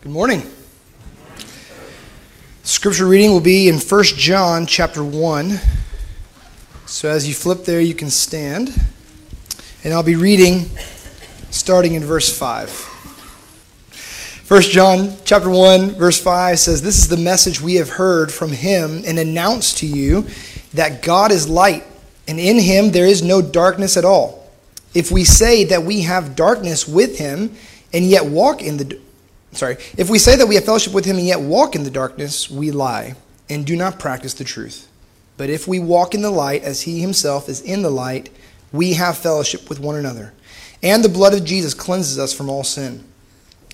Good morning. Scripture reading will be in 1 John chapter 1. So as you flip there, you can stand. And I'll be reading starting in verse 5. 1 John chapter 1 verse 5 says, "This is the message we have heard from him and announced to you that God is light, and in him there is no darkness at all. If we say that we have darkness with him and yet walk in the sorry, if we say that we have fellowship with him and yet walk in the darkness, we lie and do not practice the truth. But if we walk in the light as he himself is in the light, we have fellowship with one another. And the blood of Jesus cleanses us from all sin.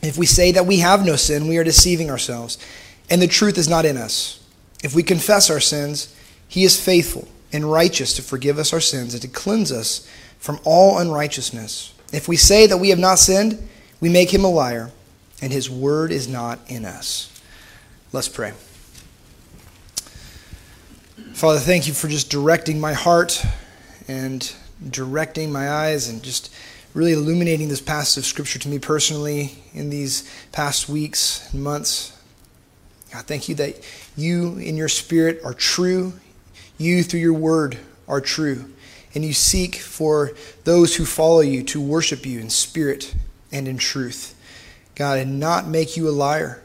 If we say that we have no sin, we are deceiving ourselves, and the truth is not in us. If we confess our sins, he is faithful and righteous to forgive us our sins and to cleanse us from all unrighteousness. If we say that we have not sinned, we make him a liar, and his word is not in us. Let's pray. Father, thank you for just directing my heart and directing my eyes and just really illuminating this passage of Scripture to me personally in these past weeks and months. God, thank you that you in your Spirit are true. You, through your word, are true. And you seek for those who follow you to worship you in spirit and in truth. God, and not make you a liar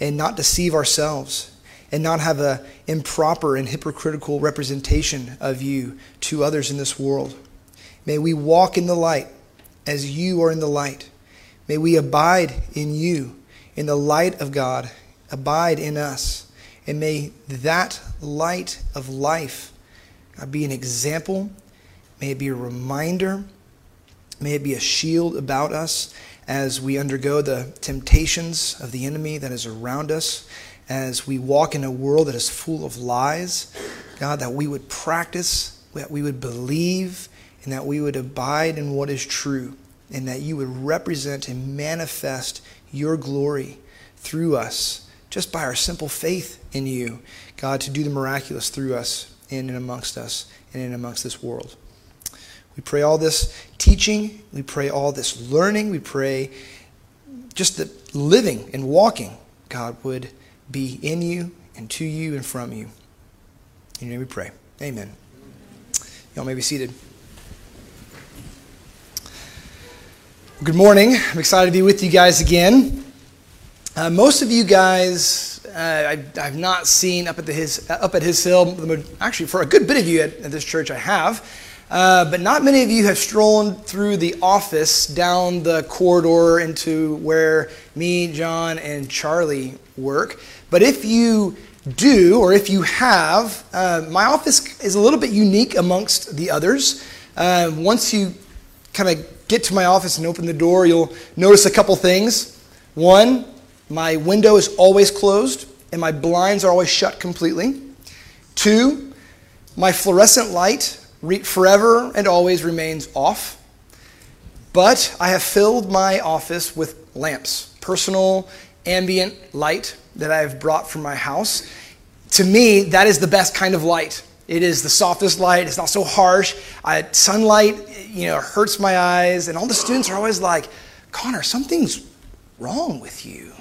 and not deceive ourselves and not have an improper and hypocritical representation of you to others in this world. May we walk in the light as you are in the light. May we abide in you, in the light of God, abide in us. And may that light of life be an example. May it be a reminder. May it be a shield about us as we undergo the temptations of the enemy that is around us, as we walk in a world that is full of lies. God, that we would practice, that we would believe, and that we would abide in what is true, and that you would represent and manifest your glory through us just by our simple faith in you, God, to do the miraculous through us in and amongst us and in amongst this world. We pray all this teaching, we pray all this learning, we pray just that living and walking, God, would be in you and to you and from you. In your name we pray. Amen. Y'all may be seated. Good morning. I'm excited to be with you guys again. Uh, most of you guys, uh, I, have not seen up at the his up at His Hill. Actually, for a good bit of you at, at this church, I have. Uh, but not many of you have strolled through the office down the corridor into where me, John, and Charlie work. But if you do, or if you have, uh, my office is a little bit unique amongst the others. Uh, once you kind of get to my office and open the door, you'll notice a couple things. One, my window is always closed and my blinds are always shut completely. Two, my fluorescent light forever and always remains off. But I have filled my office with lamps, personal ambient light that I have brought from my house. To me, that is the best kind of light. It is the softest light. It's not so harsh. I, sunlight, you know, hurts my eyes. And all the students are always like, Connor, something's wrong with you.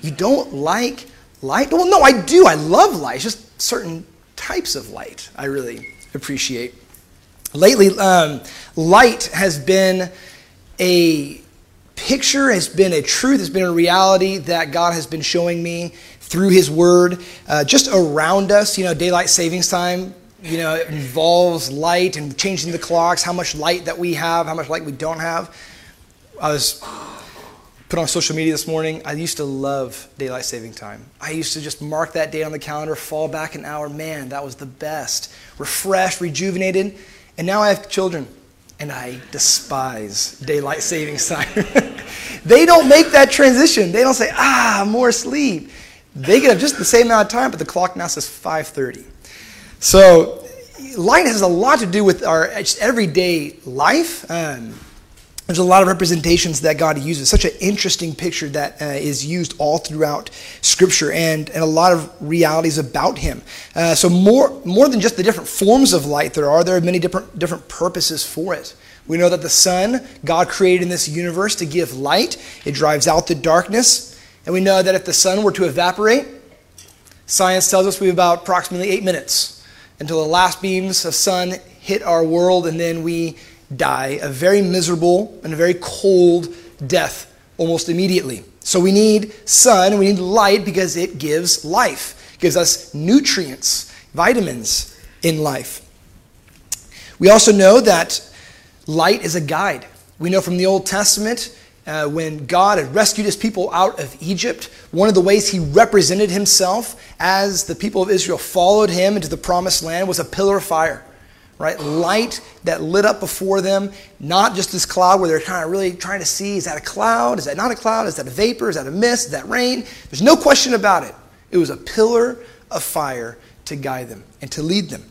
You don't like light? Well, no, I do. I love light. It's just certain types of light I really appreciate. Lately, um, light has been a picture, has been a truth, has been a reality that God has been showing me through His Word, uh, just around us. You know, daylight savings time you know, it involves light and changing the clocks, how much light that we have, how much light we don't have. I was put on social media this morning. I used to love daylight saving time. I used to just mark that day on the calendar, fall back an hour. Man, that was the best. Refreshed, rejuvenated. And now I have children, and I despise daylight saving time. they don't make that transition. They don't say, ah, more sleep. They get up just the same amount of time, but the clock now says 5:30. So, light has a lot to do with our everyday life. Um, there's a lot of representations that God uses. Such an interesting picture that uh, is used all throughout Scripture, and, and a lot of realities about Him. Uh, so more more than just the different forms of light there are, there are many different different purposes for it. We know that the sun, God created in this universe to give light. It drives out the darkness. And we know that if the sun were to evaporate, science tells us we have about approximately eight minutes until the last beams of sun hit our world and then we die a very miserable and a very cold death almost immediately. So we need sun, and we need light because it gives life, it gives us nutrients, vitamins in life. We also know that light is a guide. We know from the Old Testament uh, when God had rescued his people out of Egypt, one of the ways he represented himself as the people of Israel followed him into the promised land was a pillar of fire right? Light that lit up before them, not just this cloud where they're kind of really trying to see is that a cloud? Is that not a cloud? Is that a vapor? Is that a mist? Is that rain? There's no question about it. It was a pillar of fire to guide them and to lead them.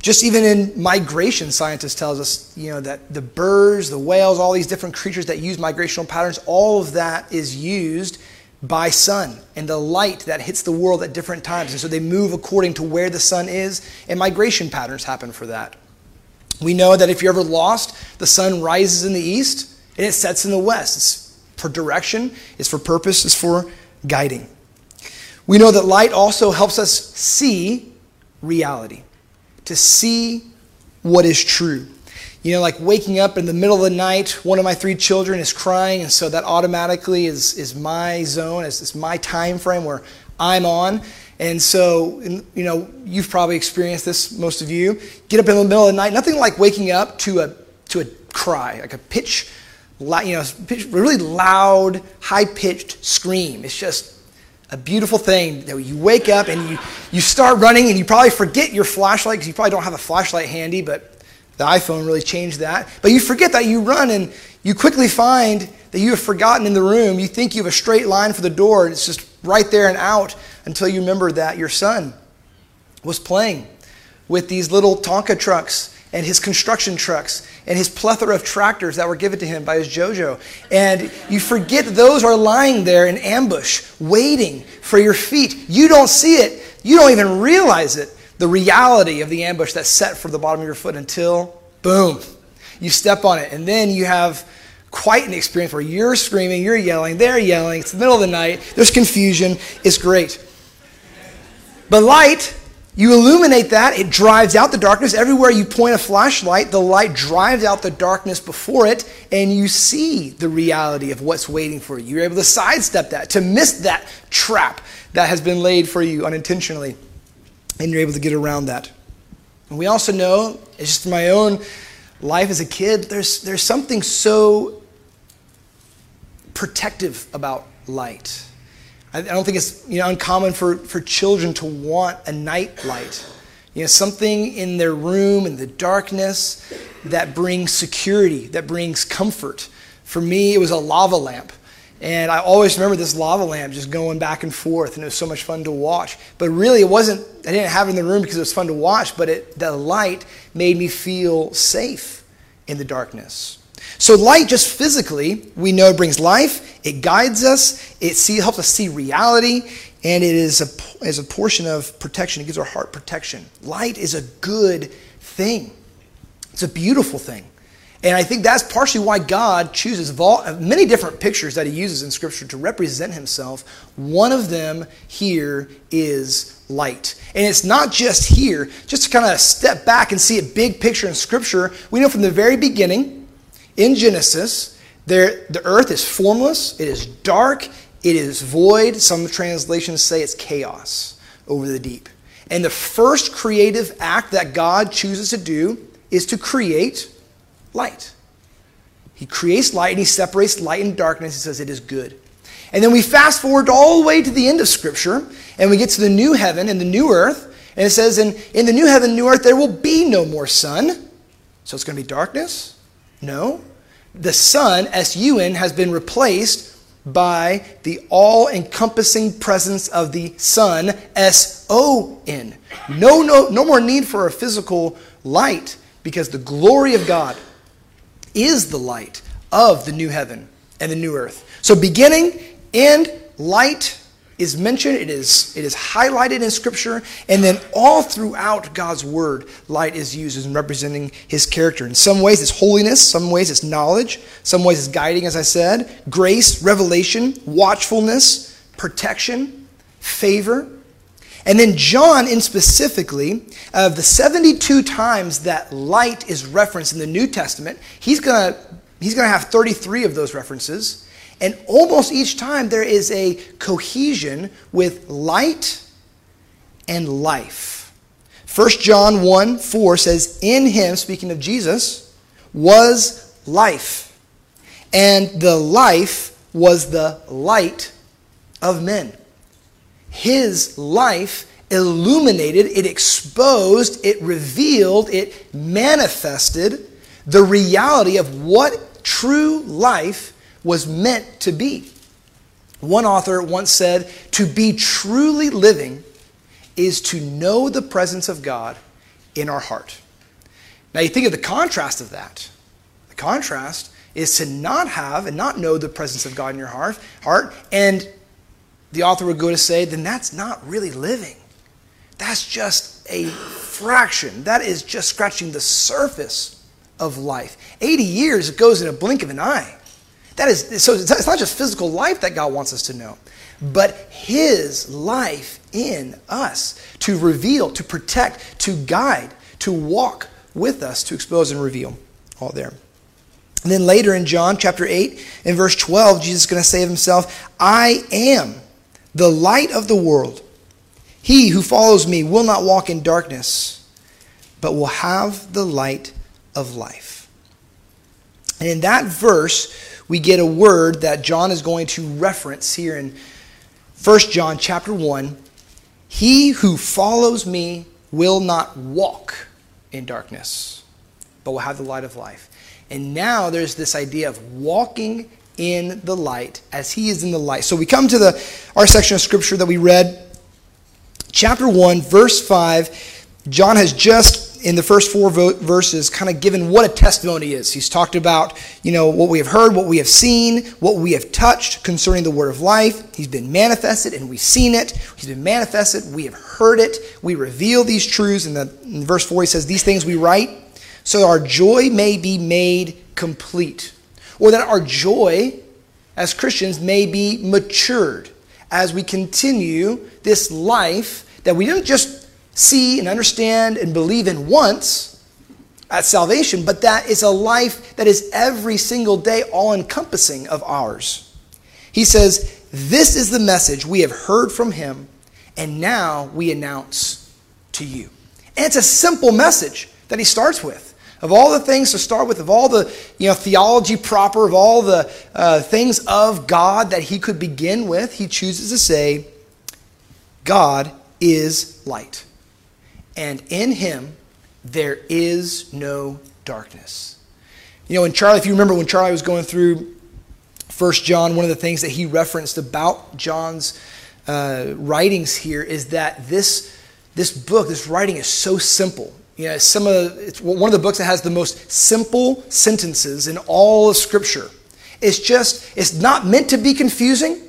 Just even in migration, scientists tells us, you know, that the birds, the whales, all these different creatures that use migrational patterns, all of that is used by sun and the light that hits the world at different times. And so they move according to where the sun is, and migration patterns happen for that. We know that if you're ever lost, the sun rises in the east and it sets in the west. It's for direction, it's for purpose, it's for guiding. We know that light also helps us see reality, to see what is true. You know, like waking up in the middle of the night, one of my three children is crying, and so that automatically is, is my zone, is, is my time frame where I'm on. And so, you know, you've probably experienced this, most of you. Get up in the middle of the night, nothing like waking up to a, to a cry, like a pitch, you know, pitch, really loud, high pitched scream. It's just a beautiful thing that you wake up and you, you start running and you probably forget your flashlight because you probably don't have a flashlight handy, but the iPhone really changed that. But you forget that you run and you quickly find that you have forgotten in the room. You think you have a straight line for the door, and it's just right there and out until you remember that your son was playing with these little Tonka trucks and his construction trucks and his plethora of tractors that were given to him by his JoJo. And you forget those are lying there in ambush, waiting for your feet. You don't see it, you don't even realize it the reality of the ambush that's set for the bottom of your foot until, boom, you step on it. And then you have quite an experience where you're screaming, you're yelling, they're yelling, it's the middle of the night, there's confusion, it's great. But light, you illuminate that, it drives out the darkness. Everywhere you point a flashlight, the light drives out the darkness before it, and you see the reality of what's waiting for you. You're able to sidestep that, to miss that trap that has been laid for you unintentionally and you're able to get around that. And we also know, it's just my own life as a kid, there's, there's something so protective about light. I, I don't think it's you know, uncommon for, for children to want a night light. You know, something in their room, in the darkness, that brings security, that brings comfort. For me, it was a lava lamp. And I always remember this lava lamp just going back and forth, and it was so much fun to watch. But really, it wasn't, I didn't have it in the room because it was fun to watch, but it, the light made me feel safe in the darkness. So, light just physically, we know brings life, it guides us, it see, helps us see reality, and it is a, is a portion of protection. It gives our heart protection. Light is a good thing, it's a beautiful thing. And I think that's partially why God chooses many different pictures that he uses in Scripture to represent himself. One of them here is light. And it's not just here, just to kind of step back and see a big picture in Scripture. We know from the very beginning, in Genesis, there, the earth is formless, it is dark, it is void. Some translations say it's chaos over the deep. And the first creative act that God chooses to do is to create light. He creates light and he separates light and darkness. He says it is good. And then we fast forward all the way to the end of Scripture and we get to the new heaven and the new earth. And it says, in, in the new heaven, new earth, there will be no more sun. So it's going to be darkness? No. The sun, S U N, has been replaced by the all encompassing presence of the sun, S O N. No, no, no more need for a physical light because the glory of God is the light of the new heaven and the new earth. So, beginning, end, light is mentioned, it is, it is highlighted in Scripture, and then all throughout God's Word, light is used in representing His character. In some ways, it's holiness, some ways, it's knowledge, some ways, it's guiding, as I said, grace, revelation, watchfulness, protection, favor. And then, John, in specifically, of the 72 times that light is referenced in the New Testament, he's going to he's going to have 33 of those references. And almost each time there is a cohesion with light and life. 1 John 1 4 says, In him, speaking of Jesus, was life. And the life was the light of men. His life illuminated, it exposed, it revealed, it manifested the reality of what true life was meant to be. One author once said, To be truly living is to know the presence of God in our heart. Now, you think of the contrast of that. The contrast is to not have and not know the presence of God in your heart, heart and the author would go to say, then that's not really living. That's just a fraction. That is just scratching the surface of life. 80 years, it goes in a blink of an eye. That is, so it's not just physical life that God wants us to know, but His life in us to reveal, to protect, to guide, to walk with us, to expose and reveal. All there. And then later in John chapter 8, in verse 12, Jesus is going to say of himself, I am the light of the world. He who follows me will not walk in darkness, but will have the light of life. And in that verse, we get a word that John is going to reference here in 1 John chapter 1. He who follows me will not walk in darkness, but will have the light of life. And now there's this idea of walking in the light as he is in the light. So we come to the our section of scripture that we read, chapter 1, verse 5. John has just in the first four verses kind of given what a testimony is. He's talked about, you know, what we have heard, what we have seen, what we have touched concerning the word of life. He's been manifested and we've seen it. He's been manifested, we have heard it. We reveal these truths. And the, in verse 4 he says, These things we write so our joy may be made complete. Or that our joy as Christians may be matured as we continue this life that we don't just see and understand and believe in once at salvation, but that is a life that is every single day all encompassing of ours. He says, This is the message we have heard from him, and now we announce to you. And it's a simple message that he starts with. Of all the things to start with, of all the you know, theology proper, of all the uh, things of God that he could begin with, he chooses to say, God is light and in him there is no darkness. You know, and Charlie, if you remember when Charlie was going through First John, one of the things that he referenced about John's uh, writings here is that this, this book, this writing is so simple. You know, some of it's one of the books that has the most simple sentences in all of Scripture. It's just, it's not meant to be confusing.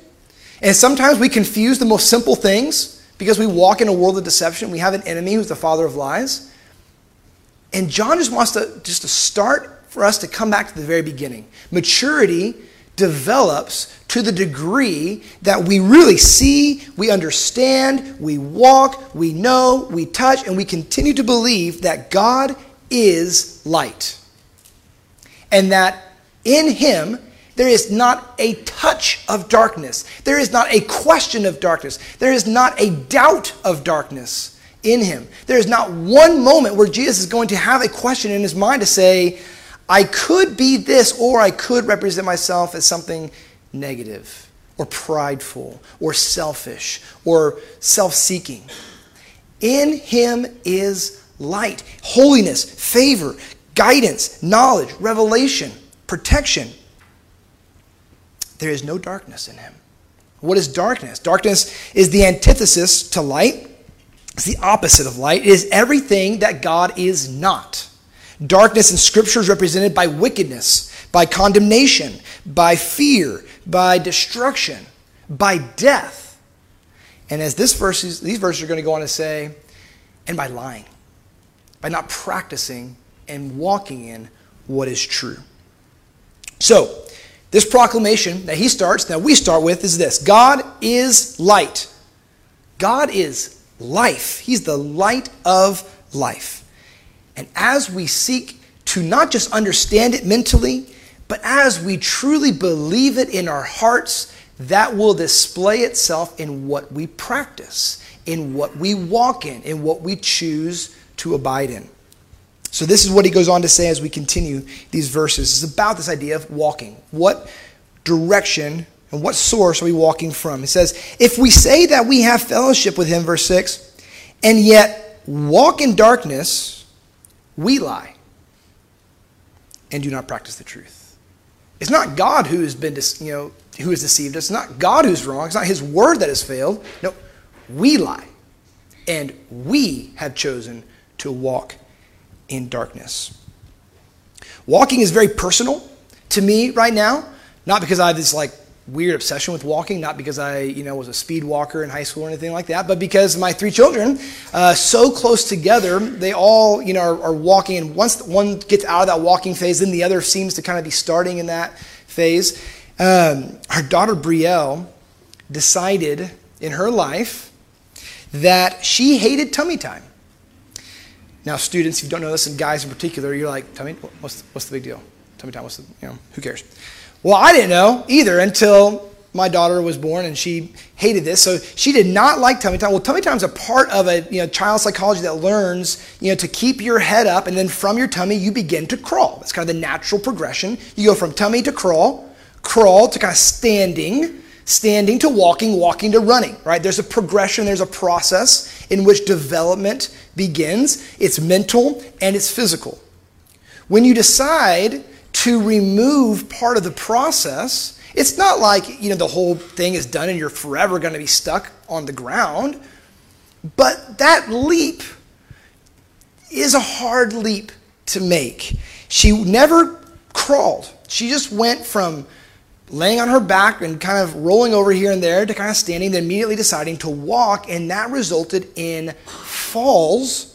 And sometimes we confuse the most simple things because we walk in a world of deception. We have an enemy who's the father of lies. And John just wants to just to start for us to come back to the very beginning. Maturity develops to the degree that we really see, we understand, we walk, we know, we touch, and we continue to believe that God is light. And that in Him there is not a touch of darkness. There is not a question of darkness. There is not a doubt of darkness in him. There is not one moment where Jesus is going to have a question in his mind to say, I could be this, or I could represent myself as something negative, or prideful, or selfish, or self seeking. In him is light, holiness, favor, guidance, knowledge, revelation, protection there is no darkness in him. What is darkness? Darkness is the antithesis to light. It's the opposite of light. It is everything that God is not. Darkness in Scripture is represented by wickedness, by condemnation, by fear, by destruction, by death. And as this verses, these verses are going to go on to say, and by lying, by not practicing and walking in what is true. So, this proclamation that he starts, that we start with, is this God is light. God is life. He's the light of life. And as we seek to not just understand it mentally, but as we truly believe it in our hearts, that will display itself in what we practice, in what we walk in, in what we choose to abide in. So, this is what he goes on to say as we continue these verses. It's about this idea of walking. What direction and what source are we walking from? He says, If we say that we have fellowship with him, verse 6, and yet walk in darkness, we lie and do not practice the truth. It's not God who has been, you know, who has deceived us. It's not God who's wrong. It's not His word that has failed. No, we lie, and we have chosen to walk in darkness. Walking is very personal to me right now, not because I have this like weird obsession with walking, not because I, you know, was a speed walker in high school or anything like that, but because my three children, uh, so close together, they all, you know, are, are, walking. And once one gets out of that walking phase, then the other seems to kind of be starting in that phase. Um, our daughter Brielle decided in her life that she hated tummy time. Now, students, if you don't know this, and guys in particular, you're like, tummy, what's, what's the big deal? Tummy time, what's the, you know, who cares? Well, I didn't know either until my daughter was born and she hated this. So she did not like tummy time. Well, tummy time is a part of a you know, child psychology that learns you know, to keep your head up and then from your tummy you begin to crawl. That's kind of the natural progression. You go from tummy to crawl, crawl to kind of standing, standing to walking, walking to running, right? There's a progression, there's a process in which development begins. It's mental and it's physical. When you decide to remove part of the process. It's not like, you know, the whole thing is done and you're forever going to be stuck on the ground. But that leap is a hard leap to make. She never crawled. She just went from laying on her back and kind of rolling over here and there to kind of standing, then immediately deciding to walk, and that resulted in falls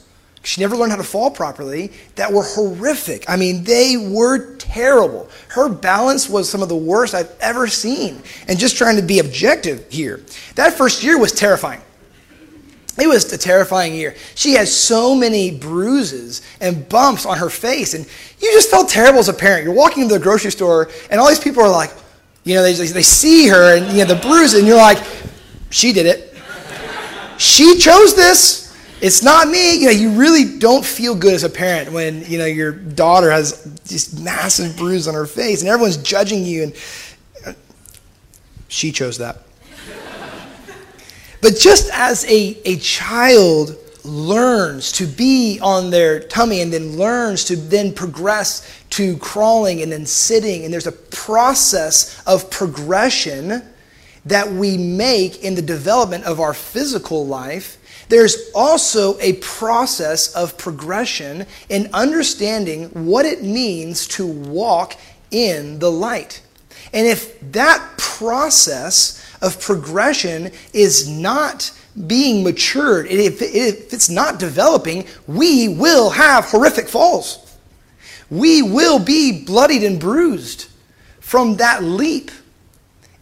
she never learned how to fall properly, that were horrific. I mean, they were terrible. Her balance was some of the worst I've ever seen. And just trying to be objective here, that first year was terrifying. It was a terrifying year. She had so many bruises and bumps on her face, and you just felt terrible as a parent. You're walking into the grocery store, and all these people are like, you know, they, they see her and you know the bruises, and you're like, she did it. She chose this it's not me. You know, you really don't feel good as a parent when, you know, your daughter has this massive bruise on her face and everyone's judging you and uh, she chose that. but just as a, a child learns to be on their tummy and then learns to then progress to crawling and then sitting and there's a process of progression that we make in the development of our physical life there's also a process of progression in understanding what it means to walk in the light. And if that process of progression is not being matured, if, it's not developing, we will have horrific falls. We will be bloodied and bruised from that leap.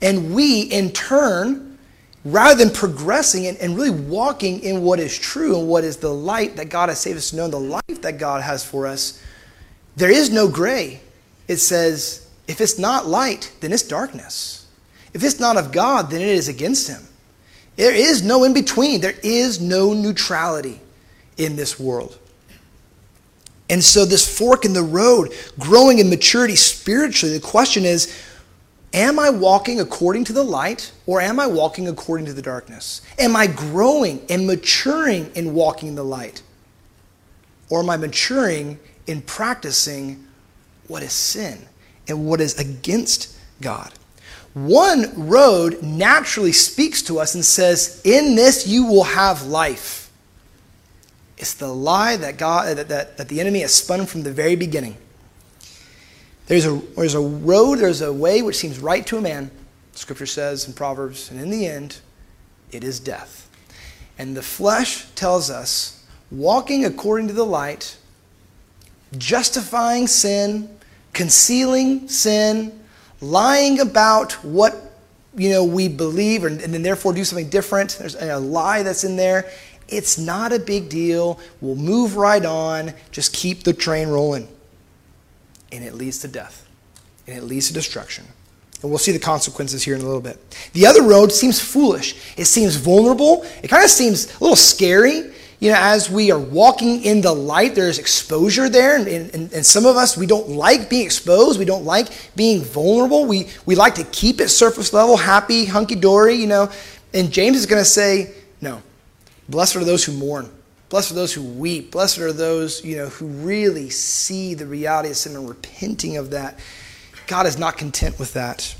And we, in turn, rather than progressing and, and really walking in what is true and what is the light that God has saved us to know, the life that God has for us, there is no gray. It says, if it's not light, then it's darkness. If it's not of God, then it is against Him. There is no in between, there is no neutrality in this world. And so, this fork in the road, growing in maturity spiritually, the question is Am I walking according to the light or am I walking according to the darkness? Am I growing and maturing in walking the light? Or am I maturing in practicing what is sin and what is against God? One road naturally speaks to us and says, In this you will have life. It's the lie that, God, that, that, that the enemy has spun from the very beginning. There's a, there's a road, there's a way which seems right to a man, Scripture says in Proverbs, and in the end, it is death. And the flesh tells us walking according to the light, justifying sin, concealing sin, lying about what you know we believe and, and then therefore do something different. There's a lie that's in there. It's not a big deal. We'll move right on. Just keep the train rolling. And it leads to death. And it leads to destruction. And we'll see the consequences here in a little bit. The other road seems foolish. It seems vulnerable. It kind of seems a little scary. You know, as we are walking in the light, there's exposure there. And, and, and some of us, we don't like being exposed. We don't like being vulnerable. We, we like to keep it surface level, happy, hunky dory, you know. And James is going to say, no, Blessed are those who mourn. Blessed are those who weep. Blessed are those, you know, who really see the reality of sin and repenting of that. God is not content with that.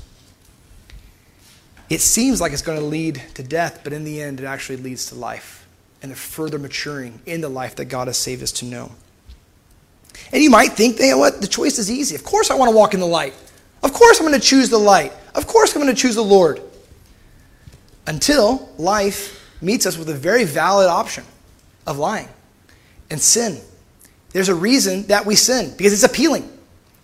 It seems like it's going to lead to death, but in the end, it actually leads to life and a further maturing in the life that God has saved us to know. And you might think, you know what, the choice is easy. Of course, I want to walk in the light. Of course, I'm going to choose the light. Of course, I'm going to choose the Lord. Until life meets us with a very valid option of lying and sin. There's a reason that we sin because it's appealing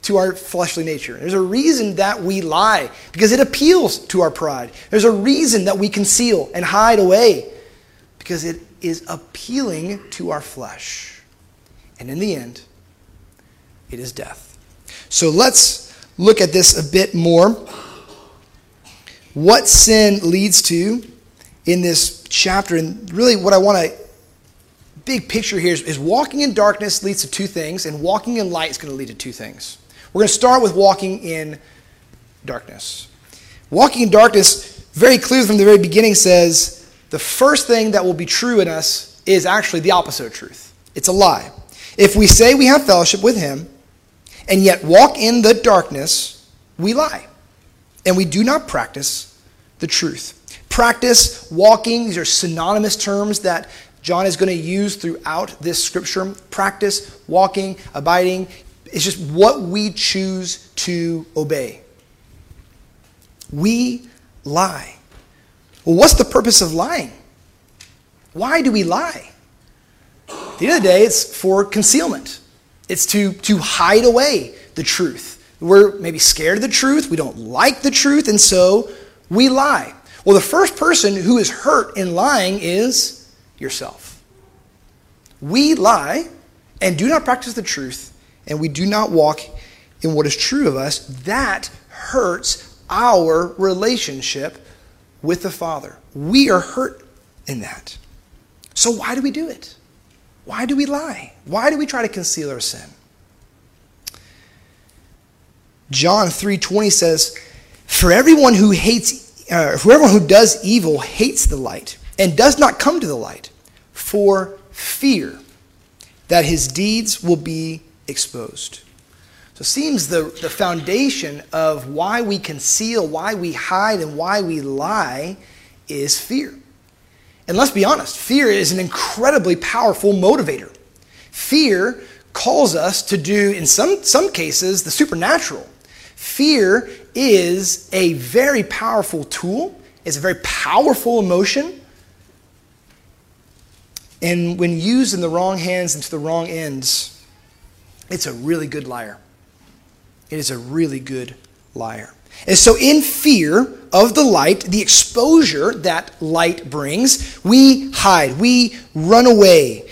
to our fleshly nature. There's a reason that we lie because it appeals to our pride. There's a reason that we conceal and hide away because it is appealing to our flesh. And in the end, it is death. So let's look at this a bit more. What sin leads to in this chapter. And really, what I want to, big picture here is, is walking in darkness leads to two things, and walking in light is going to lead to two things. We're going to start with walking in darkness. Walking in darkness, very clearly from the very beginning, says the first thing that will be true in us is actually the opposite of truth. It's a lie. If we say we have fellowship with Him and yet walk in the darkness, we lie. And we do not practice the truth practice, walking. These are synonymous terms that John is going to use throughout this scripture. Practice, walking, abiding. It's just what we choose to obey. We lie. Well, what's the purpose of lying? Why do we lie? At the end of the day, it's for concealment. It's to, to hide away the truth. We're maybe scared of the truth. We don't like the truth, and so we lie. Well, the first person who is hurt in lying is yourself. We lie and do not practice the truth, and we do not walk in what is true of us. That hurts our relationship with the Father. We are hurt in that. So, why do we do it? Why do we lie? Why do we try to conceal our sin? John 3:20 says, "For everyone who hates uh, whoever who does evil hates the light and does not come to the light for fear that his deeds will be exposed. So it seems the, the foundation of why we conceal, why we hide, and why we lie is fear. And let's be honest, fear is an incredibly powerful motivator. Fear calls us to do, in some, some cases, the supernatural. Fear is a very powerful tool, it's a very powerful emotion. And when used in the wrong hands and to the wrong ends, it's a really good liar. It is a really good liar. And so, in fear of the light, the exposure that light brings, we hide, we run away.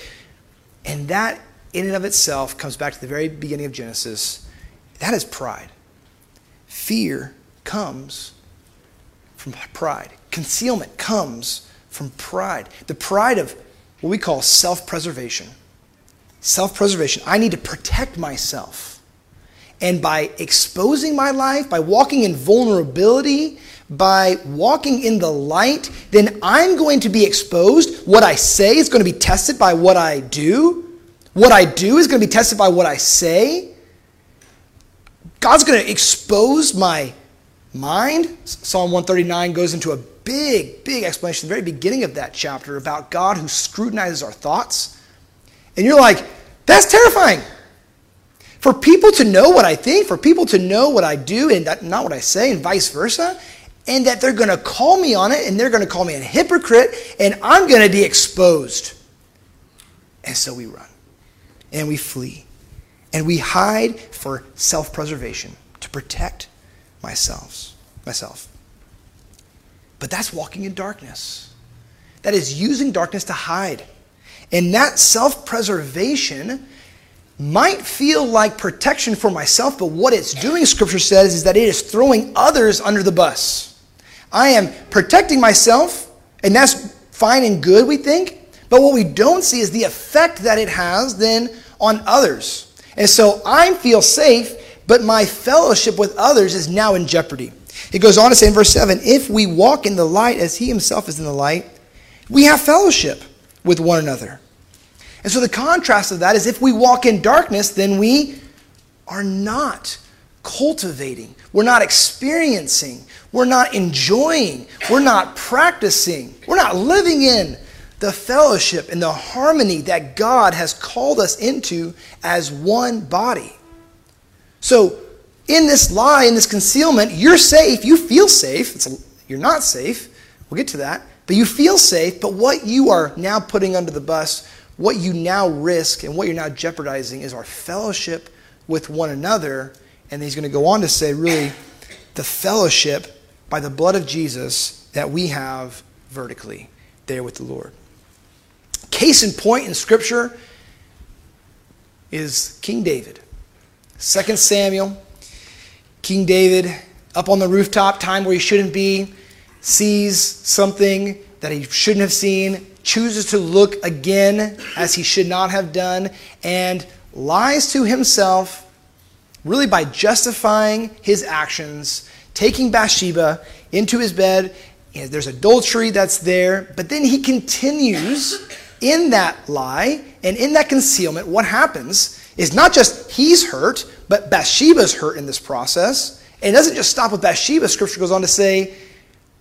And that, in and of itself, comes back to the very beginning of Genesis. That is pride. Fear comes from pride. Concealment comes from pride. The pride of what we call self preservation. Self preservation. I need to protect myself. And by exposing my life, by walking in vulnerability, by walking in the light, then I'm going to be exposed. What I say is going to be tested by what I do. What I do is going to be tested by what I say. God's going to expose my mind. Psalm 139 goes into a big, big explanation at the very beginning of that chapter about God who scrutinizes our thoughts. And you're like, that's terrifying. For people to know what I think, for people to know what I do and not what I say, and vice versa, and that they're going to call me on it and they're going to call me a hypocrite and I'm going to be exposed. And so we run and we flee and we hide for self preservation to protect myself. myself. But that's walking in darkness. That is using darkness to hide. And that self preservation might feel like protection for myself, but what it's doing, Scripture says, is that it is throwing others under the bus. I am protecting myself, and that's fine and good, we think. But what we don't see is the effect that it has then on others. And so I feel safe, but my fellowship with others is now in jeopardy. It goes on to say in verse 7 if we walk in the light as he himself is in the light, we have fellowship with one another. And so the contrast of that is if we walk in darkness, then we are not cultivating, we're not experiencing, we're not enjoying, we're not practicing, we're not living in the fellowship and the harmony that God has called us into as one body. So, in this lie, in this concealment, you're safe, you feel safe. It's, you're not safe. We'll get to that. But you feel safe, but what you are now putting under the bus, what you now risk, and what you're now jeopardizing is our fellowship with one another. And he's going to go on to say, really, the fellowship by the blood of Jesus that we have vertically there with the Lord. Case in point in Scripture is King David. 2 Samuel, King David up on the rooftop, time where he shouldn't be, sees something that he shouldn't have seen, chooses to look again as he should not have done, and lies to himself, really by justifying his actions, taking Bathsheba into his bed. There's adultery that's there, but then he continues in that lie and in that concealment. What happens is not just he's hurt, but Bathsheba's hurt in this process. And it doesn't just stop with Bathsheba. Scripture goes on to say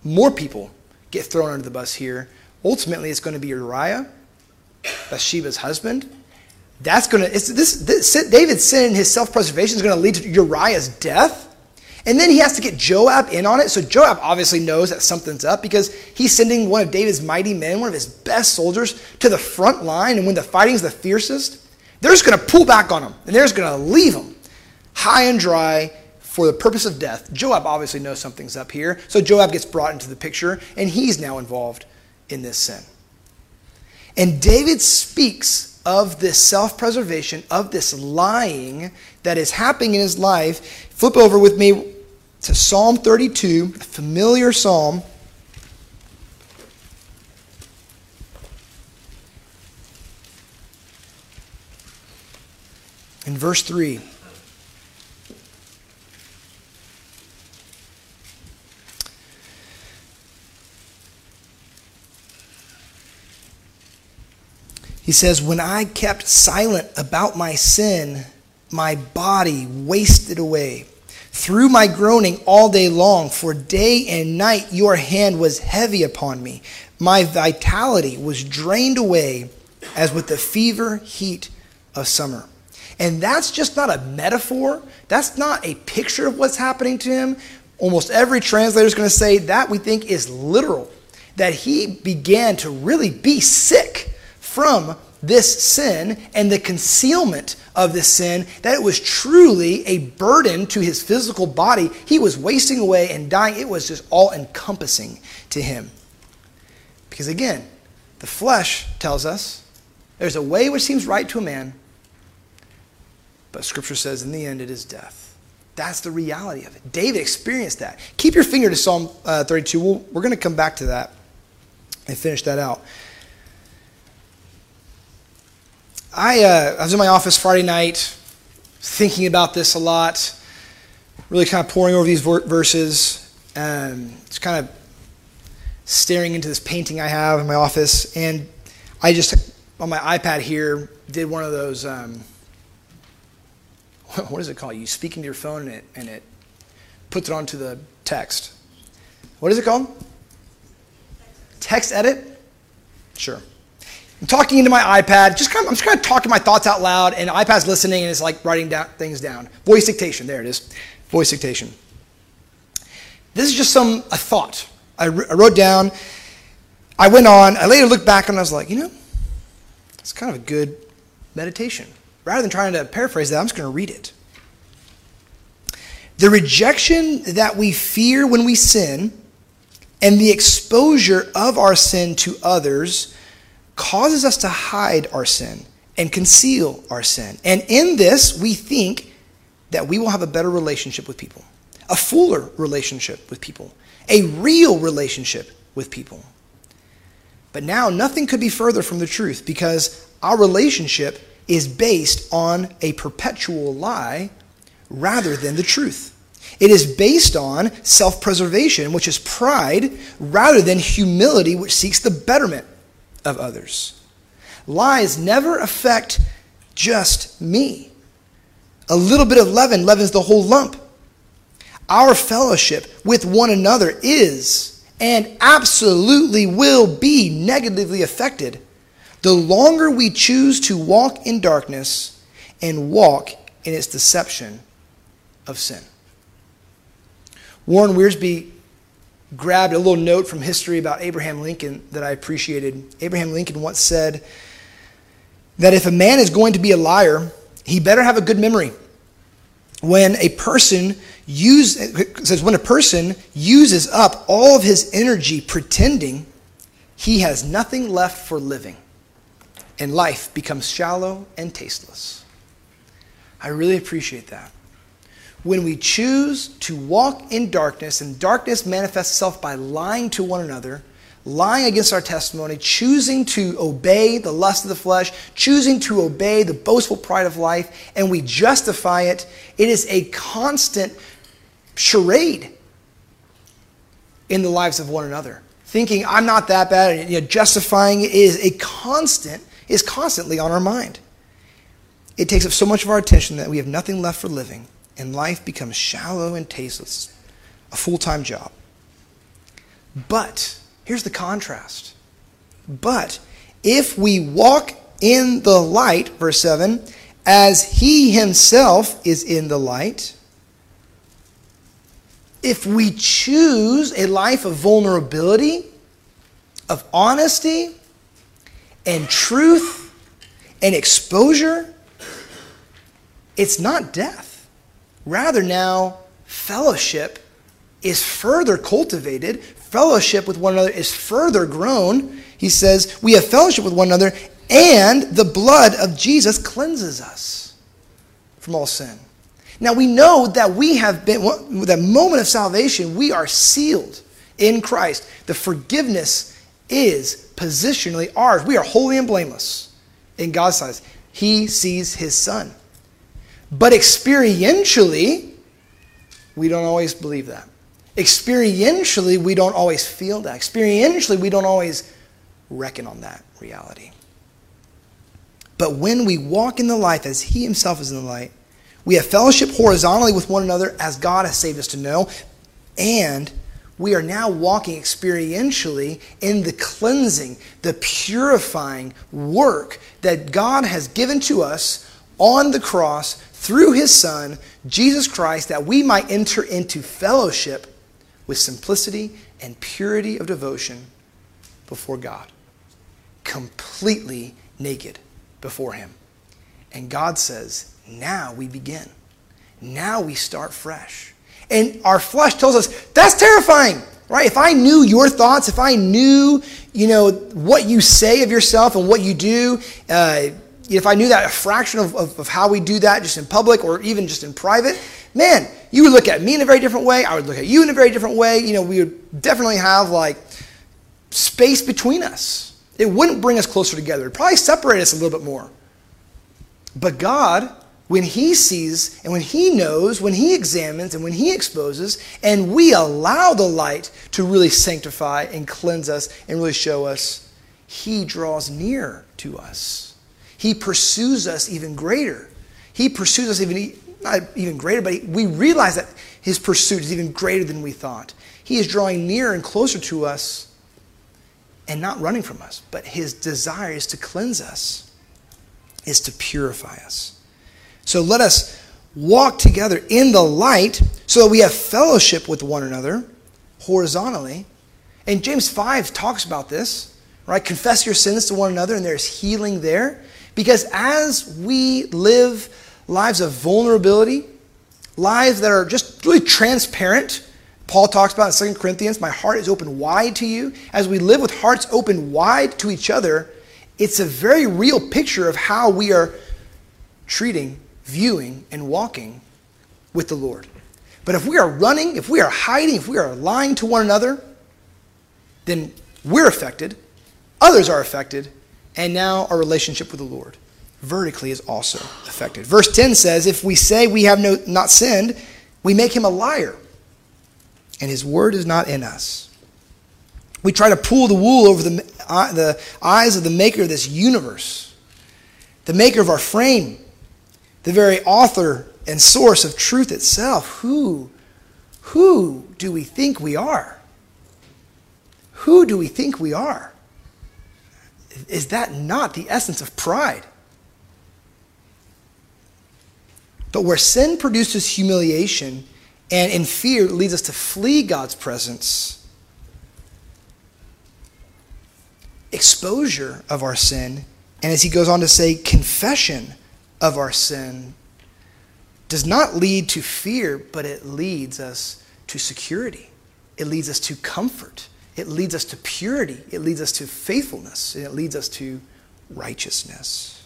more people get thrown under the bus here. Ultimately, it's going to be Uriah, Bathsheba's husband. That's going to, this, this, David's sin and his self preservation is going to lead to Uriah's death. And then he has to get Joab in on it. So Joab obviously knows that something's up because he's sending one of David's mighty men, one of his best soldiers, to the front line. And when the fighting's the fiercest, they're just going to pull back on him and they're just going to leave him high and dry for the purpose of death. Joab obviously knows something's up here, so Joab gets brought into the picture, and he's now involved in this sin. And David speaks of this self preservation, of this lying that is happening in his life. Flip over with me to Psalm 32, a familiar psalm. In verse 3. He says, When I kept silent about my sin, my body wasted away. Through my groaning all day long, for day and night your hand was heavy upon me. My vitality was drained away as with the fever heat of summer. And that's just not a metaphor. That's not a picture of what's happening to him. Almost every translator is going to say that we think is literal. That he began to really be sick from this sin and the concealment of this sin, that it was truly a burden to his physical body. He was wasting away and dying. It was just all encompassing to him. Because again, the flesh tells us there's a way which seems right to a man, but Scripture says in the end it is death. That's the reality of it. David experienced that. Keep your finger to Psalm uh, 32. we we are going to come back to that and finish that out. I, uh, I was in my office Friday night thinking about this a lot, really kind of poring over these verses, and just kind of staring into this painting I have in my office. And I just, on my iPad here, did one of those, um, what is it called? You speak into your phone and it, and it puts it onto the text. What is it called? Text edit? Sure. I'm talking into my iPad, just kind of, I'm just kind of talking my thoughts out loud, and iPad's listening and it's like writing down things down. Voice dictation, there it is. Voice dictation. This is just some a thought I, I wrote down. I went on. I later looked back and I was like, you know, it's kind of a good meditation. Rather than trying to paraphrase that, I'm just going to read it. The rejection that we fear when we sin and the exposure of our sin to others causes us to hide our sin and conceal our sin. And in this, we think that we will have a better relationship with people, a fuller relationship with people, a real relationship with people. But now, nothing could be further from the truth because our relationship is based on a perpetual lie rather than the truth. It is based on self preservation, which is pride, rather than humility, which seeks the betterment of others. Lies never affect just me. A little bit of leaven leavens the whole lump. Our fellowship with one another is and absolutely will be negatively affected the longer we choose to walk in darkness and walk in its deception of sin. Warren Wiersbe grabbed a little note from history about Abraham Lincoln that I appreciated. Abraham Lincoln once said that if a man is going to be a liar, he better have a good memory. When a person use, says when a person uses up all of his energy pretending, he has nothing left for living and life becomes shallow and tasteless. I really appreciate that. When we choose to walk in darkness, and darkness manifests itself by lying to one another, lying against our testimony, choosing to obey the lust of the flesh, choosing to obey the boastful pride of life, and we justify it, it is a constant charade in the lives of one another. Thinking I'm not that bad, and you know, justifying it is a constant is constantly on our mind. It takes up so much of our attention that we have nothing left for living, and life becomes shallow and tasteless, a full time job. But here's the contrast. But if we walk in the light, verse 7, as he himself is in the light, if we choose a life of vulnerability, of honesty, and truth and exposure, it's not death. Rather, now, fellowship is further cultivated, fellowship with one another is further grown. He says, We have fellowship with one another, and the blood of Jesus cleanses us from all sin. Now we know that we have been, that moment of salvation, we are sealed in Christ. The forgiveness is positionally ours. We are holy and blameless in God's eyes. He sees his son. But experientially, we don't always believe that. Experientially, we don't always feel that. Experientially, we don't always reckon on that reality. But when we walk in the light as He Himself is in the light, we have fellowship horizontally with one another as God has saved us to know, and we are now walking experientially in the cleansing, the purifying work that God has given to us on the cross through his Son, Jesus Christ, that we might enter into fellowship with simplicity and purity of devotion before God, completely naked before him. And God says, now we begin. Now we start fresh. And our flesh tells us that's terrifying, right? If I knew your thoughts, if I knew, you know, what you say of yourself and what you do, uh, if I knew that a fraction of, of, of how we do that just in public or even just in private, man, you would look at me in a very different way. I would look at you in a very different way. You know, we would definitely have like space between us. It wouldn't bring us closer together. It'd probably separate us a little bit more. But God when he sees and when he knows, when he examines and when he exposes, and we allow the light to really sanctify and cleanse us and really show us, he draws near to us. He pursues us even greater. He pursues us even not even greater, but we realize that his pursuit is even greater than we thought. He is drawing nearer and closer to us and not running from us, but his desire is to cleanse us, is to purify us. So let us walk together in the light so that we have fellowship with one another. horizontally. And James 5 talks about this, right? Confess your sins to one another, and there's healing there. Because as we live lives of vulnerability, lives that are just really transparent, Paul talks about in 2 Corinthians, my heart is open wide to you. As we live with hearts open wide to each other, it's a very real picture of how we are treating, viewing, and walking with the Lord. But if we are running, if we are hiding, if we are lying to one another, then we're affected, others are affected, and now our relationship with the Lord vertically is also affected. Verse 10 says, If we say we have no, not sinned, we make him a liar, and his word is not in us. We try to pull the wool over the, uh, the eyes of the maker of this universe, the maker of our frame, the very author and source of truth itself. Who, who do we think we are? Who do we think we are? Is that not the essence of pride? But where sin produces humiliation and in fear leads us to flee God's presence, exposure of our sin, and as he goes on to say, confession of our sin, does not lead to fear, but it leads us to security. It leads us to comfort. It leads us to purity. It leads us to faithfulness. And it leads us to righteousness.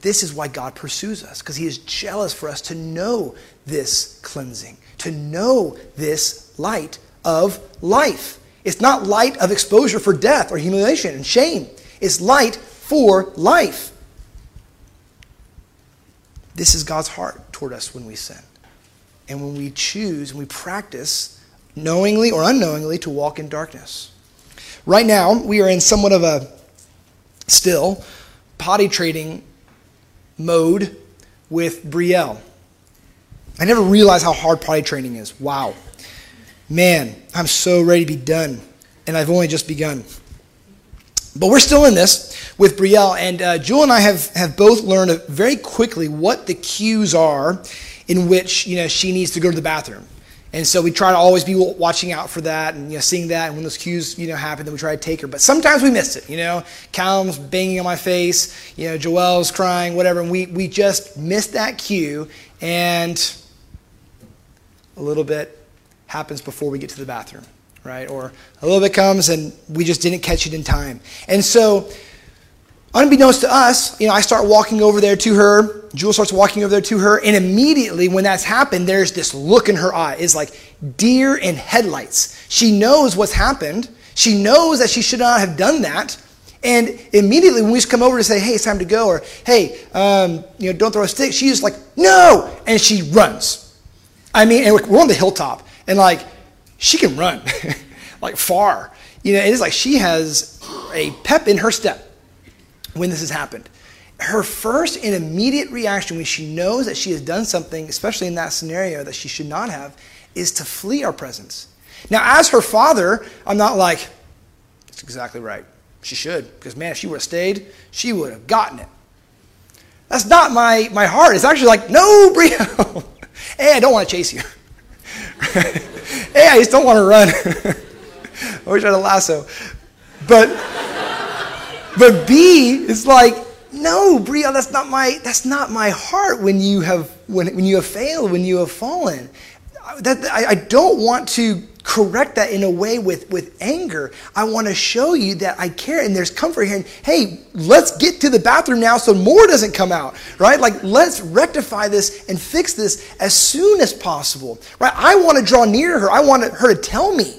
This is why God pursues us, because He is jealous for us to know this cleansing, to know this light of life. It's not light of exposure for death or humiliation and shame, it's light for life. This is God's heart toward us when we sin. And when we choose and we practice, knowingly or unknowingly, to walk in darkness. Right now, we are in somewhat of a still potty training mode with Brielle. I never realized how hard potty training is. Wow. Man, I'm so ready to be done, and I've only just begun. But we're still in this with Brielle, and uh, Jewel and I have, have both learned very quickly what the cues are in which you know she needs to go to the bathroom. And so we try to always be watching out for that and you know, seeing that. And when those cues you know, happen, then we try to take her. But sometimes we miss it. You know, Callum's banging on my face. You know, Joelle's crying, whatever. And we, we just missed that cue. And a little bit happens before we get to the bathroom, right? Or a little bit comes and we just didn't catch it in time. And so Unbeknownst to us, you know, I start walking over there to her. Jewel starts walking over there to her, and immediately when that's happened, there's this look in her eye. It's like deer in headlights. She knows what's happened. She knows that she should not have done that. And immediately when we just come over to say, hey, it's time to go, or hey, um, you know, don't throw a stick, she's like, no! And she runs. I mean, and we're on the hilltop, and like, she can run, like far. You know, it is like she has a pep in her step when this has happened. Her first and immediate reaction when she knows that she has done something, especially in that scenario, that she should not have, is to flee our presence. Now, as her father, I'm not like, that's exactly right. She should, because man, if she would have stayed, she would have gotten it. That's not my, my heart. It's actually like, no, Brio. hey, I don't want to chase you. hey, I just don't want to run. I wish I had a lasso. But but B is like, no, Bria, that's not my that's not my heart when you have when, when you have failed, when you have fallen. That, I, I don't want to correct that in a way with, with anger. I want to show you that I care and there's comfort here. And hey, let's get to the bathroom now so more doesn't come out, right? Like, let's rectify this and fix this as soon as possible, right? I want to draw near her. I want her to tell me.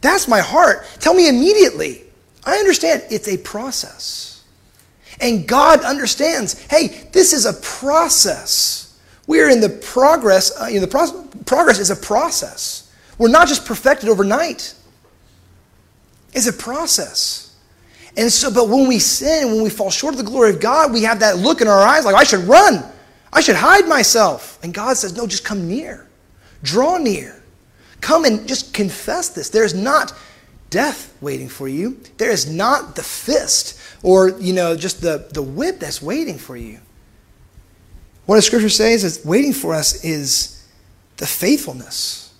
That's my heart. Tell me immediately. I understand it's a process. And God understands, hey, this is a process. We're in the progress, uh, you know, the pro- progress is a process. We're not just perfected overnight. It's a process. And so, but when we sin, when we fall short of the glory of God, we have that look in our eyes like, I should run. I should hide myself. And God says, no, just come near. Draw near. Come and just confess this. There's not death waiting for you. There is not the fist or, you know, just the, the whip that's waiting for you. What the scripture says is waiting for us is the faithfulness.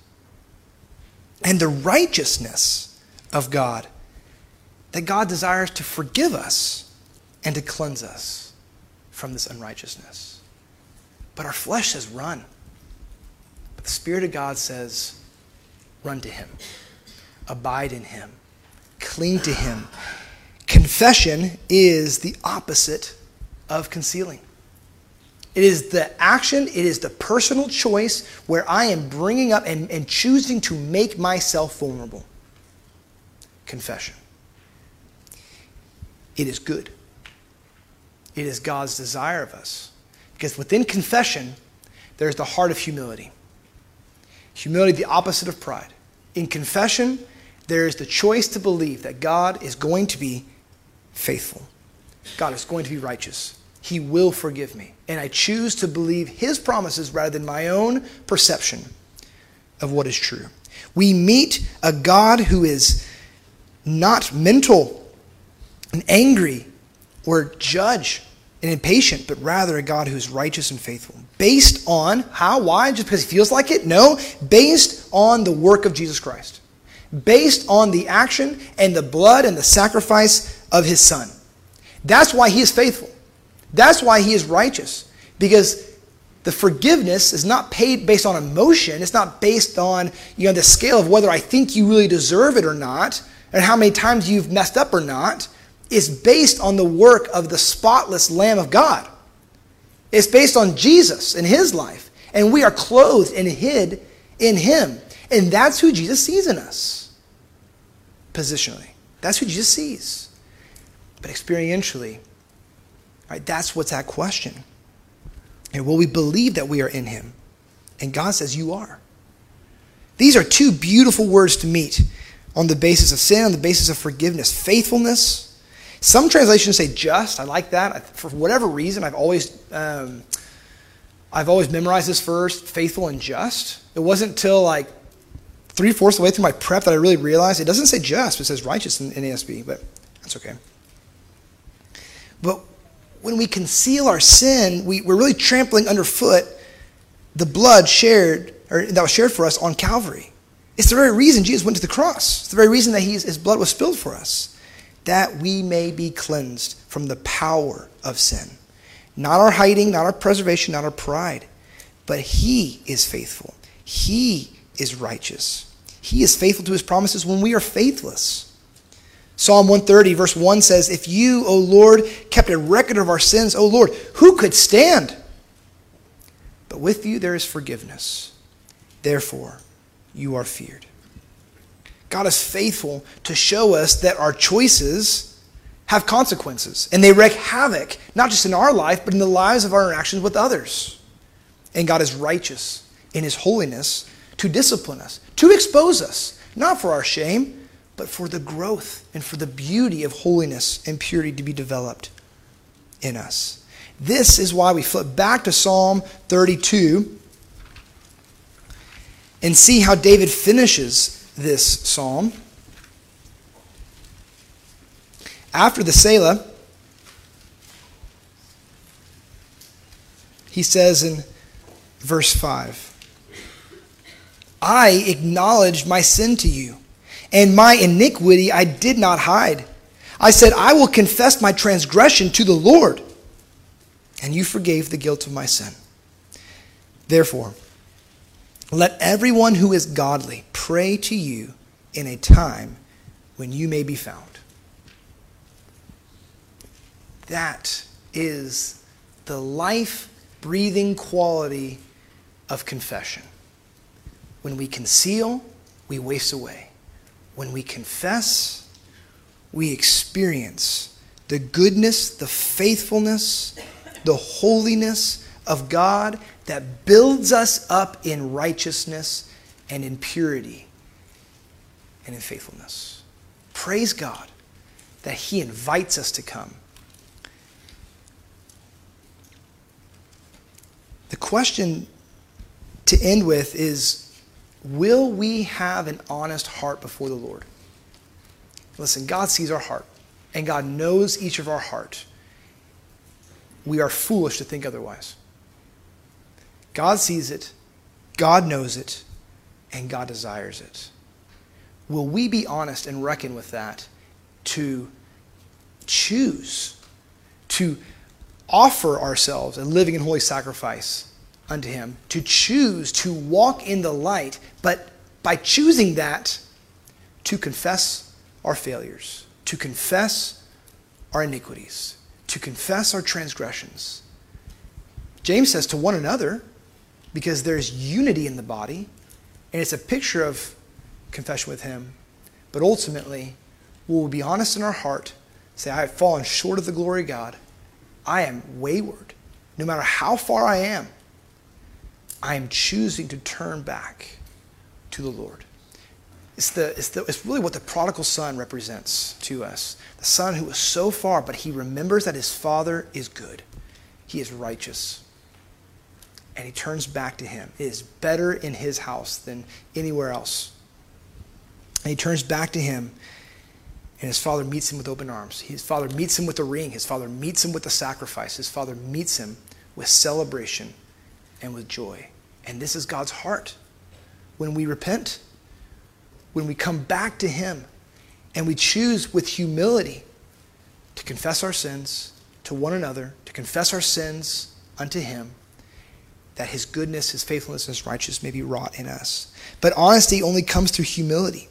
And the righteousness of God. That God desires to forgive us and to cleanse us from this unrighteousness. But our flesh says, run. But the Spirit of God says, run to Him, abide in Him, cling to Him. Confession is the opposite of concealing. It is the action, it is the personal choice where I am bringing up and, and choosing to make myself vulnerable. Confession. It is good. It is God's desire of us. Because within confession, there's the heart of humility. Humility, the opposite of pride. In confession, there is the choice to believe that God is going to be faithful, God is going to be righteous. He will forgive me. And I choose to believe His promises rather than my own perception of what is true. We meet a God who is not mental and angry or judge and impatient, but rather a God who is righteous and faithful. Based on how? Why? Just because he feels like it? No. Based on the work of Jesus Christ. Based on the action and the blood and the sacrifice of his Son. That's why he is faithful. That's why he is righteous. Because the forgiveness is not paid based on emotion. It's not based on you know the scale of whether I think you really deserve it or not, and how many times you've messed up or not. It's based on the work of the spotless Lamb of God. It's based on Jesus and his life. And we are clothed and hid in him. And that's who Jesus sees in us. Positionally. That's who Jesus sees. But experientially, Right? That's what's at question. And will we believe that we are in him? And God says, You are. These are two beautiful words to meet on the basis of sin, on the basis of forgiveness, faithfulness. Some translations say just. I like that. For whatever reason, I've always, um, I've always memorized this verse, faithful and just. It wasn't until like three fourths of the way through my prep that I really realized it doesn't say just, it says righteous in, in ASB, but that's okay. But when we conceal our sin, we, we're really trampling underfoot the blood shared or that was shared for us on Calvary. It's the very reason Jesus went to the cross. It's the very reason that his blood was spilled for us, that we may be cleansed from the power of sin. Not our hiding, not our preservation, not our pride, but He is faithful. He is righteous. He is faithful to His promises when we are faithless. Psalm 130, verse 1 says, If you, O Lord, kept a record of our sins, O Lord, who could stand? But with you there is forgiveness. Therefore, you are feared. God is faithful to show us that our choices have consequences, and they wreak havoc, not just in our life, but in the lives of our interactions with others. And God is righteous in his holiness to discipline us, to expose us, not for our shame but for the growth and for the beauty of holiness and purity to be developed in us. This is why we flip back to Psalm 32 and see how David finishes this psalm. After the Selah, he says in verse 5 I acknowledged my sin to you and my iniquity I did not hide. I said, I will confess my transgression to the Lord, and you forgave the guilt of my sin. Therefore, let everyone who is godly pray to you in a time when you may be found. That is the life breathing quality of confession. When we conceal, we waste away when we confess, we experience the goodness, the faithfulness, the holiness of God that builds us up in righteousness and in purity and in faithfulness. Praise God that He invites us to come. The question to end with is Will we have an honest heart before the Lord? Listen, God sees our heart, and God knows each of our heart. We are foolish to think otherwise. God sees it, God knows it, and God desires it. will we be honest and reckon with that to choose to offer ourselves a living and holy sacrifice unto Him, to choose to walk in the light, but by choosing that, to confess our failures, to confess our iniquities, to confess our transgressions. James says to one another, because there's unity in the body, and it's a picture of confession with Him. But ultimately, we'll be honest in our heart, say, I have fallen short of the glory of God. I am wayward. No matter how far I am, I am choosing to turn back to the Lord. It's, the, it's, the, it's really what the prodigal son represents to us. The son who was so far, but he remembers that his father is good. He is righteous. And he turns back to him. It is better in his house than anywhere else. And he turns back to him, and his father meets him with open arms. His father meets him with a ring. His father meets him with a sacrifice. His father meets him with celebration and with joy. And this is God's heart. When we repent, when we come back to Him, and we choose with humility to confess our sins to one another, to confess our sins unto Him, that His goodness, His faithfulness, and His righteousness may be wrought in us. But honesty only comes through humility.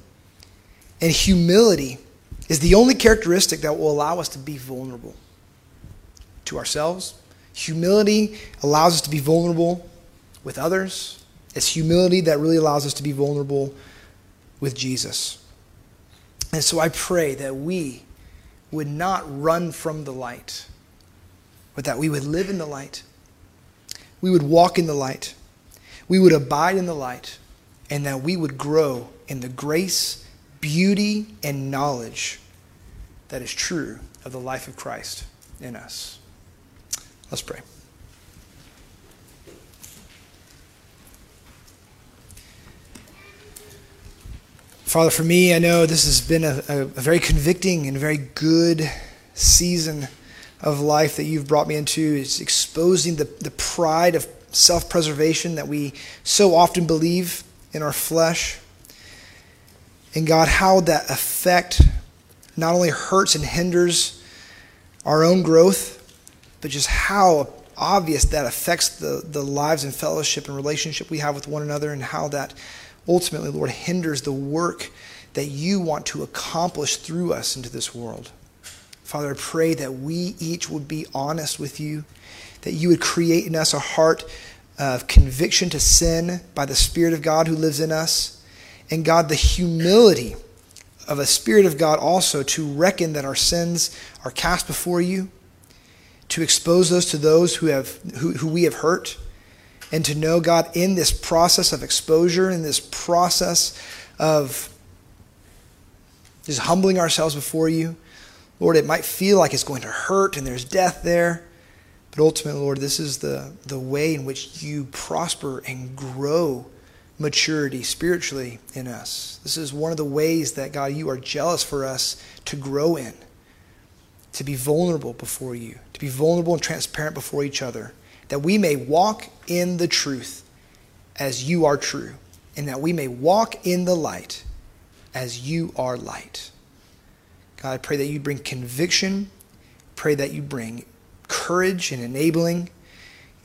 And humility is the only characteristic that will allow us to be vulnerable to ourselves. Humility allows us to be vulnerable with others. It's humility that really allows us to be vulnerable with Jesus. And so I pray that we would not run from the light, but that we would live in the light. We would walk in the light. We would abide in the light, and that we would grow in the grace, beauty, and knowledge that is true of the life of Christ in us. Let's pray. Father, for me, I know this has been a, a, a, very convicting and very good season of life that you've brought me into. It's exposing the, the pride of self preservation that we so often believe in our flesh. And God, how that effect not only hurts and hinders our own growth, but just how obvious that affects the, the lives and fellowship and relationship we have with one another, and how that ultimately, Lord, hinders the work that you want to accomplish through us into this world. Father, I pray that we each would be honest with you, that you would create in us a heart of conviction to sin by the Spirit of God who lives in us, and God, the humility of a Spirit of God also to reckon that our sins are cast before you, to expose those to those who, have, who, who we have hurt and to know God in this process of exposure, in this process of just humbling ourselves before you. Lord, it might feel like it's going to hurt and there's death there. But ultimately, Lord, this is the, the way in which you prosper and grow maturity spiritually in us. This is one of the ways that, God, you are jealous for us to grow in, to be vulnerable before you, be vulnerable and transparent before each other that we may walk in the truth as you are true, and that we may walk in the light as you are light. God, I pray that you bring conviction, pray that you bring courage and enabling,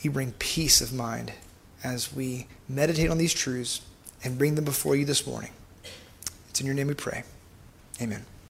you bring peace of mind as we meditate on these truths and bring them before you this morning. It's in your name we pray. Amen.